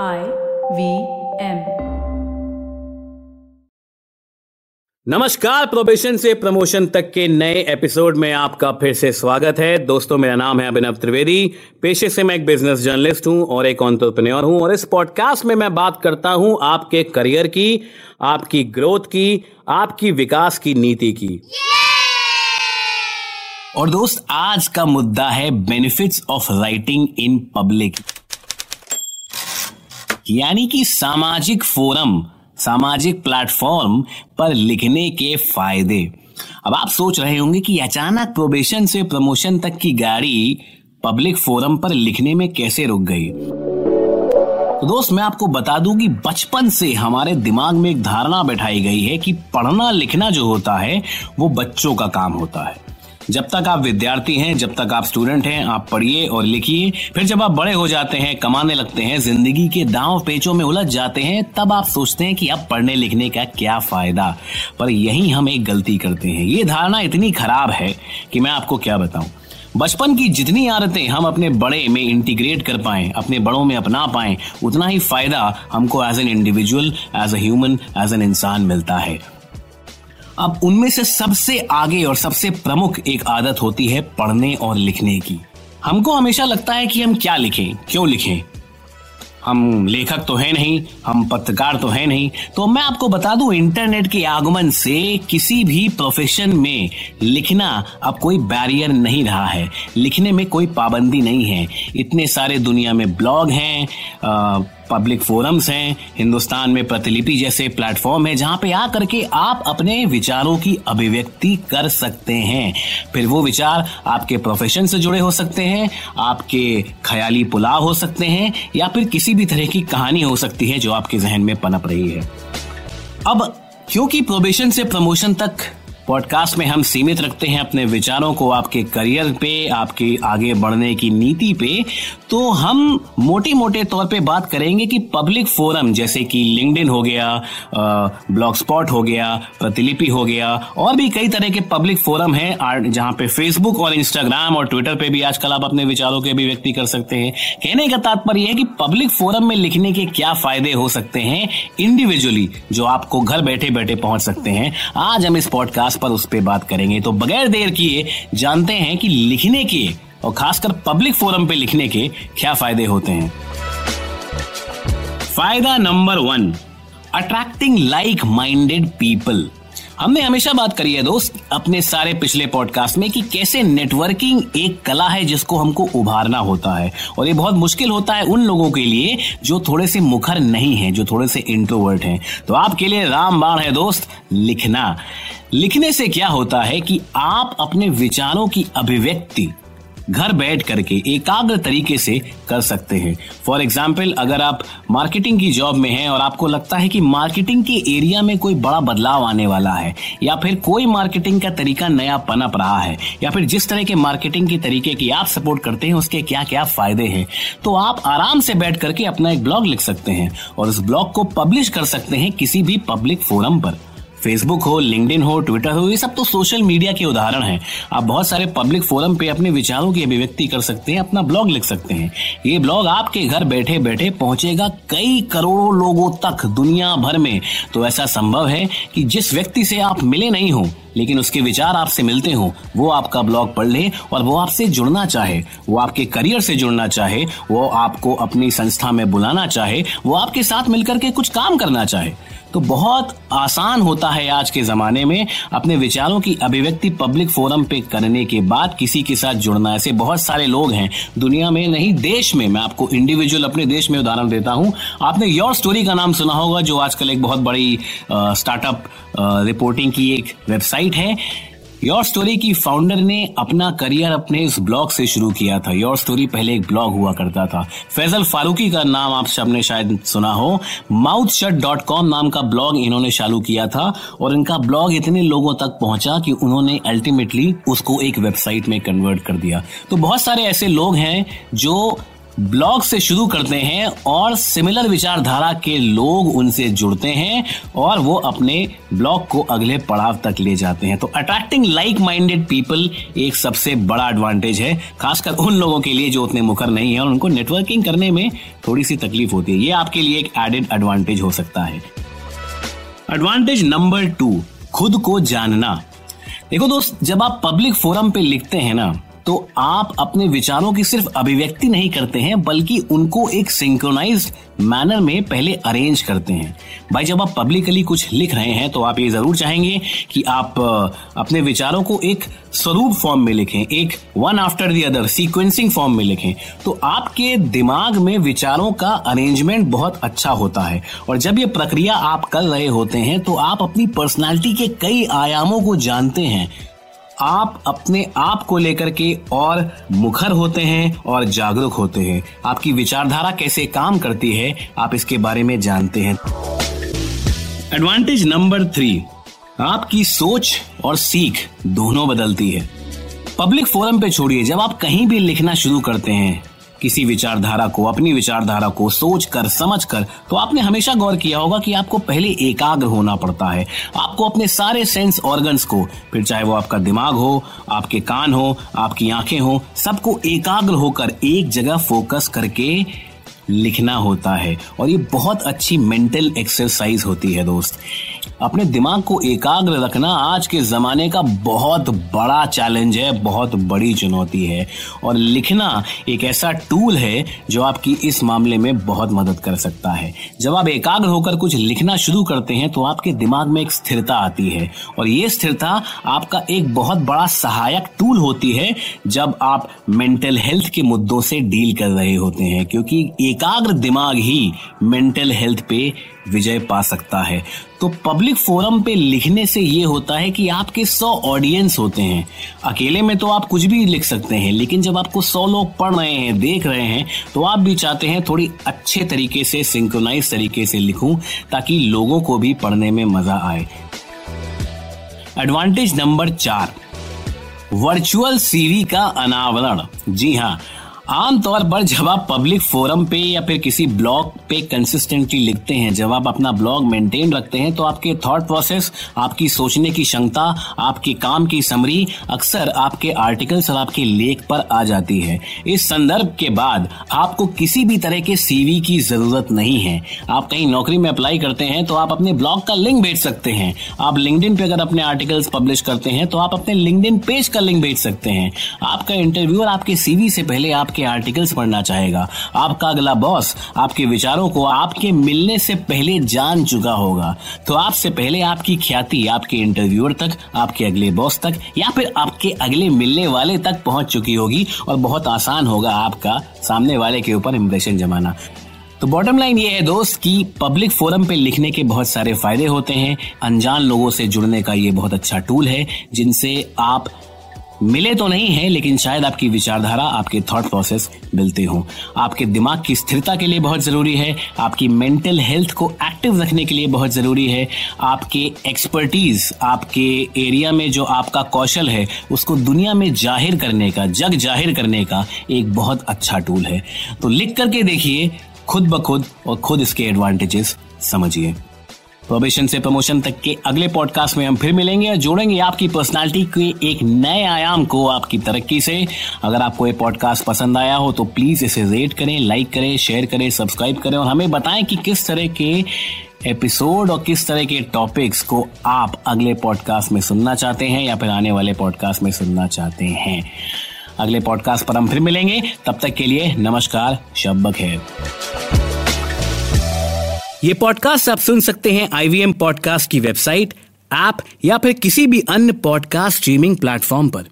I V M नमस्कार probation से promotion तक के नए एपिसोड में आपका फिर से स्वागत है। दोस्तों मेरा नाम है अभिनव त्रिवेदी। पेशे से मैं एक बिज़नेस जर्नलिस्ट हूँ और एक ऑन्टरप्रन्योर हूँ और इस पॉडकास्ट में मैं बात करता हूँ आपके करियर की आपकी ग्रोथ की आपकी विकास की नीति की। और दोस्त आज का मुद्दा है benefits of writing in public यानी कि सामाजिक फोरम, सामाजिक प्लेटफॉर्म पर लिखने के फ़ायदे। अब आप सोच रहे होंगे कि अचानक प्रोबेशन से प्रमोशन तक की गाड़ी पब्लिक फोरम पर लिखने में कैसे रुक गई? तो दोस्त, मैं आपको बता दूँ कि बचपन से हमारे दिमाग में एक धारणा बैठाई गई है कि पढ़ना लिखना जो होता है, वो बच्चों का काम होता है। जब तक आप विद्यार्थी हैं, जब तक आप स्टूडेंट हैं, आप पढ़िए और लिखिए, फिर जब आप बड़े हो जाते हैं, कमाने लगते हैं, ज़िंदगी के दांव पेचों में उलझ जाते हैं, तब आप सोचते हैं कि अब पढ़ने लिखने का क्या फ़ायदा। पर यही हम एक गलती करते हैं। ये धारणा इतनी खराब है कि मैं आपको क्या बताऊँ? बचपन की जितनी आदतें हम अपने बड़े में इंटीग्रेट कर पाए, अपने बड़ों में अपना पाए, उतना ही फ़ायदा हमको as an individual as a human as an इंसान मिलता है। अब उनमें से सबसे आगे और सबसे प्रमुख एक आदत होती है पढ़ने और लिखने की। हमको हमेशा लगता है कि हम क्या लिखें, क्यों लिखें? हम लेखक तो है नहीं, हम पत्रकार तो है नहीं तो मैं आपको बता दूँ, इंटरनेट के आगमन से किसी भी प्रोफेशन में लिखना अब कोई बैरियर नहीं रहा है। लिखने में कोई पाबंदी नहीं है। इतने सारे दुनिया में ब्लॉग हैं पब्लिक फोरम्स हैं, हिंदुस्तान में प्रतिलिपि जैसे प्लेटफॉर्म है जहाँ पे आ करके आप अपने विचारों की अभिव्यक्ति कर सकते हैं। फिर वो विचार आपके प्रोफेशन से जुड़े हो सकते हैं, आपके ख्याली पुलाव हो सकते हैं, या फिर किसी भी तरह की कहानी हो सकती है जो आपके जहन में पनप रही है। अब, क्योंकि प्रोबेशन से प्रमोशन तक पॉडकास्ट में हम सीमित रखते हैं अपने विचारों को आपके करियर पे, आपके आगे बढ़ने की नीति पे। तो हम मोटे मोटे तौर पे बात करेंगे कि पब्लिक फोरम, जैसे कि लिंक्डइन हो गया ब्लॉग स्पॉट हो गया, प्रतिलिपि हो गया, और भी कई तरह के पब्लिक फोरम हैं जहाँ पे फेसबुक और इंस्टाग्राम और ट्विटर पे भी आजकल आप अपने विचारों के अभिव्यक्ति कर सकते हैं। कहने का तात्पर्य है कि पब्लिक फोरम में लिखने के क्या फ़ायदे हो सकते हैं इंडिविजुअली जो आपको घर बैठे बैठे पहुँच सकते हैं। आज हम इस पॉडकास्ट पर उस पर बात करेंगे। तो बगैर देर किए जानते हैं कि लिखने के और खासकर पब्लिक फोरम पे लिखने के क्या फ़ायदे होते हैं। फ़ायदा number one attracting like minded people हमने हमेशा बात करी है दोस्त, अपने सारे पिछले पॉडकास्ट में कि कैसे नेटवर्किंग एक कला है जिसको हमको उभारना होता है। और ये बहुत मुश्किल होता है उन लोगों के लिए जो थोड़े से मुखर नहीं है, जो थोड़े से इंट्रोवर्ट हैं। तो आपके लिए रामबाण है दोस्त, लिखना। लिखने से क्या होता है कि आप अपने विचारों की अभिव्यक्ति घर बैठ करके एकाग्र तरीके से कर सकते हैं। फॉर एग्ज़ाम्पल अगर आप मार्केटिंग की जॉब में हैं और आपको लगता है कि मार्केटिंग के एरिया में कोई बड़ा बदलाव आने वाला है, या फिर कोई मार्केटिंग का तरीका नया पनप रहा है, या फिर जिस तरह के मार्केटिंग के तरीके की आप सपोर्ट करते हैं, उसके क्या क्या फ़ायदे हैं तो आप आराम से बैठ करके अपना एक ब्लॉग लिख सकते हैं और उस ब्लॉग को पब्लिश कर सकते हैं किसी भी पब्लिक फोरम पर। फेसबुक हो लिंकड हो ट्विटर हो, ये सब तो सोशल मीडिया के उदाहरण हैं। आप बहुत सारे पब्लिक फोरम पे अपने विचारों की अभिव्यक्ति कर सकते हैं, अपना ब्लॉग लिख सकते हैं। ये ब्लॉग आपके घर बैठे बैठे पहुंचेगा कई करोड़ों लोगों तक दुनिया भर में। तो ऐसा संभव है कि जिस व्यक्ति से आप मिले नहीं हो लेकिन उसके विचार आपसे मिलते हो, वो आपका ब्लॉग पढ़ ले और वो आपसे जुड़ना चाहे, वो आपके करियर से जुड़ना चाहे, वो आपको अपनी संस्था में बुलाना चाहे, वो आपके साथ मिलकर के कुछ काम करना चाहे। तो बहुत आसान होता है आज के जमाने में अपने विचारों की अभिव्यक्ति पब्लिक फोरम पे करने के बाद किसी के साथ जुड़ना। ऐसे बहुत सारे लोग हैं दुनिया में, नहीं, देश में। मैं आपको इंडिविजुअल अपने देश में उदाहरण देता हूँ। आपने योर स्टोरी का नाम सुना होगा, जो आजकल एक बहुत बड़ी स्टार्टअप रिपोर्टिंग की एक वेबसाइट है। योर स्टोरी की फाउंडर ने अपना करियर अपने इस ब्लॉग से शुरू किया था। योर स्टोरी पहले एक ब्लॉग हुआ करता था। फैजल फारूकी का नाम आप सबने शायद सुना हो। माउथ शट डॉट कॉम नाम का ब्लॉग इन्होंने चालू किया था और इनका ब्लॉग इतने लोगों तक पहुँचा कि उन्होंने अल्टीमेटली उसको एक वेबसाइट में कन्वर्ट कर दिया। तो बहुत सारे ऐसे लोग हैं जो ब्लॉग से शुरू करते हैं और सिमिलर विचारधारा के लोग उनसे जुड़ते हैं और वो अपने ब्लॉग को अगले पड़ाव तक ले जाते हैं। तो अट्रैक्टिंग लाइक माइंडेड पीपल एक सबसे बड़ा एडवांटेज है, खासकर उन लोगों के लिए जो उतने मुखर नहीं है और उनको नेटवर्किंग करने में थोड़ी सी तकलीफ़ होती है। ये आपके लिए एक एडेड एडवांटेज हो सकता है। एडवांटेज नंबर टू खुद को जानना। देखो दोस्त, जब आप पब्लिक फोरम पे लिखते हैं ना तो आप अपने विचारों की सिर्फ़ अभिव्यक्ति नहीं करते हैं, बल्कि उनको एक सिंक्रोनाइज मैनर में पहले अरेंज करते हैं। भाई, जब आप पब्लिकली कुछ लिख रहे हैं तो आप ये ज़रूर चाहेंगे कि आप अपने विचारों को एक स्वरूप फॉर्म में लिखें, एक one after the other sequencing form में लिखें। तो आपके दिमाग में विचारों का अरेंजमेंट बहुत अच्छा होता है। और जब ये प्रक्रिया आप कर रहे होते हैं तो आप अपनी पर्सनैलिटी के कई आयामों को जानते हैं। आप अपने आप को लेकर के और मुखर होते हैं और जागरूक होते हैं। आपकी विचारधारा कैसे काम करती है, आप इसके बारे में जानते हैं। एडवांटेज नंबर थ्री आपकी सोच और सीख दोनों बदलती है। पब्लिक फोरम पे छोड़िए, जब आप कहीं भी लिखना शुरू करते हैं किसी विचारधारा को, अपनी विचारधारा को सोच कर समझ कर तो आपने हमेशा गौर किया होगा कि आपको पहले एकाग्र होना पड़ता है। आपको अपने सारे सेंस ऑर्गन्स को, फिर चाहे वो आपका दिमाग हो, आपके कान हो, आपकी आँखें हो, सबको एकाग्र होकर एक जगह फोकस करके लिखना होता है। और ये बहुत अच्छी मेंटल एक्सरसाइज होती है दोस्त। अपने दिमाग को एकाग्र रखना आज के ज़माने का बहुत बड़ा चैलेंज है, बहुत बड़ी चुनौती है। और लिखना एक ऐसा टूल है जो आपकी इस मामले में बहुत मदद कर सकता है। जब आप एकाग्र होकर कुछ लिखना शुरू करते हैं तो आपके दिमाग में एक स्थिरता आती है। और ये स्थिरता आपका एक बहुत बड़ा सहायक टूल होती है, जब आप मेंटल हेल्थ के मुद्दों से डील कर रहे होते हैं। क्योंकि एकाग्र दिमाग ही मेंटल हेल्थ पे विजय पा सकता है। तो पब्लिक फोरम पे लिखने से ये होता है कि आपके सौ ऑडियंस होते हैं। अकेले में तो आप कुछ भी लिख सकते हैं, लेकिन जब आपको सौ लोग पढ़ रहे हैं, देख रहे हैं तो आप भी चाहते हैं थोड़ी अच्छे तरीके से सिंक्रोनाइज तरीके से लिखूं, ताकि लोगों को भी पढ़ने में मज़ा आए। एडवांटेज नंबर चार। वर्चुअल सीवी का अनावरण। जी हाँ आमतौर पर जब आप पब्लिक फोरम पे या फिर किसी ब्लॉग पे कंसिस्टेंटली लिखते हैं, जब आप अपना ब्लॉग मेंटेन रखते हैं तो आपके थॉट प्रोसेस आपकी सोचने की क्षमता, आपके काम की समरी अक्सर आपके आर्टिकल्स और आपके लेख पर आ जाती है। इस संदर्भ के बाद आपको किसी भी तरह के सीवी की ज़रूरत नहीं है। आप कहीं नौकरी में अप्लाई करते हैं तो आप अपने ब्लॉग का लिंक भेज सकते हैं। आप लिंकडिन पे अगर अपने आर्टिकल्स पब्लिश करते हैं तो आप अपने लिंकडिन पेज का लिंक भेज सकते हैं। आपका इंटरव्यू और आपके सीवी से पहले आपके आपके आर्टिकल्स पढ़ना चाहेगा। आपका अगला बॉस आपके विचारों को आपके मिलने से पहले जान चुका होगा। तो आपसे पहले आपकी ख्याति आपके इंटरव्यूअर तक, आपके अगले बॉस तक या फिर आपके अगले मिलने वाले तक पहुँच चुकी होगी और बहुत आसान होगा आपका सामने वाले के ऊपर इंप्रेशन जमाना। तो बॉटम लाइन ये है दोस्त कि पब्लिक फोरम पे लिखने के बहुत सारे फ़ायदे होते हैं। अनजान लोगों से जुड़ने का ये बहुत अच्छा टूल है, जिनसे आप मिले तो नहीं है, लेकिन शायद आपकी विचारधारा, आपके थॉट प्रोसेस मिलते हो। आपके दिमाग की स्थिरता के लिए बहुत ज़रूरी है, आपकी मेंटल हेल्थ को एक्टिव रखने के लिए बहुत ज़रूरी है, आपके एक्सपर्टीज आपके एरिया में जो आपका कौशल है, उसको दुनिया में ज़ाहिर करने का, जग ज़ाहिर करने का एक बहुत अच्छा टूल है। तो लिख करके देखिए, खुद ब खुद और खुद इसके एडवांटेजेस समझिए। प्रोबेशन से प्रमोशन तक के अगले पॉडकास्ट में हम फिर मिलेंगे और जोड़ेंगे आपकी पर्सनालिटी के एक नए आयाम को आपकी तरक्की से। अगर आपको ये पॉडकास्ट पसंद आया हो तो प्लीज़ इसे रेट करें लाइक करें शेयर करें सब्सक्राइब करें और हमें बताएँ कि किस तरह के एपिसोड और किस तरह के टॉपिक्स को आप अगले पॉडकास्ट में सुनना चाहते हैं या फिर आने वाले पॉडकास्ट में सुनना चाहते हैं। अगले पॉडकास्ट पर हम फिर मिलेंगे। तब तक के लिए नमस्कार शब्द खैर ये पॉडकास्ट आप सुन सकते हैं आईवीएम पॉडकास्ट की वेबसाइट ऐप या फिर किसी भी अन्य पॉडकास्ट स्ट्रीमिंग प्लेटफॉर्म पर।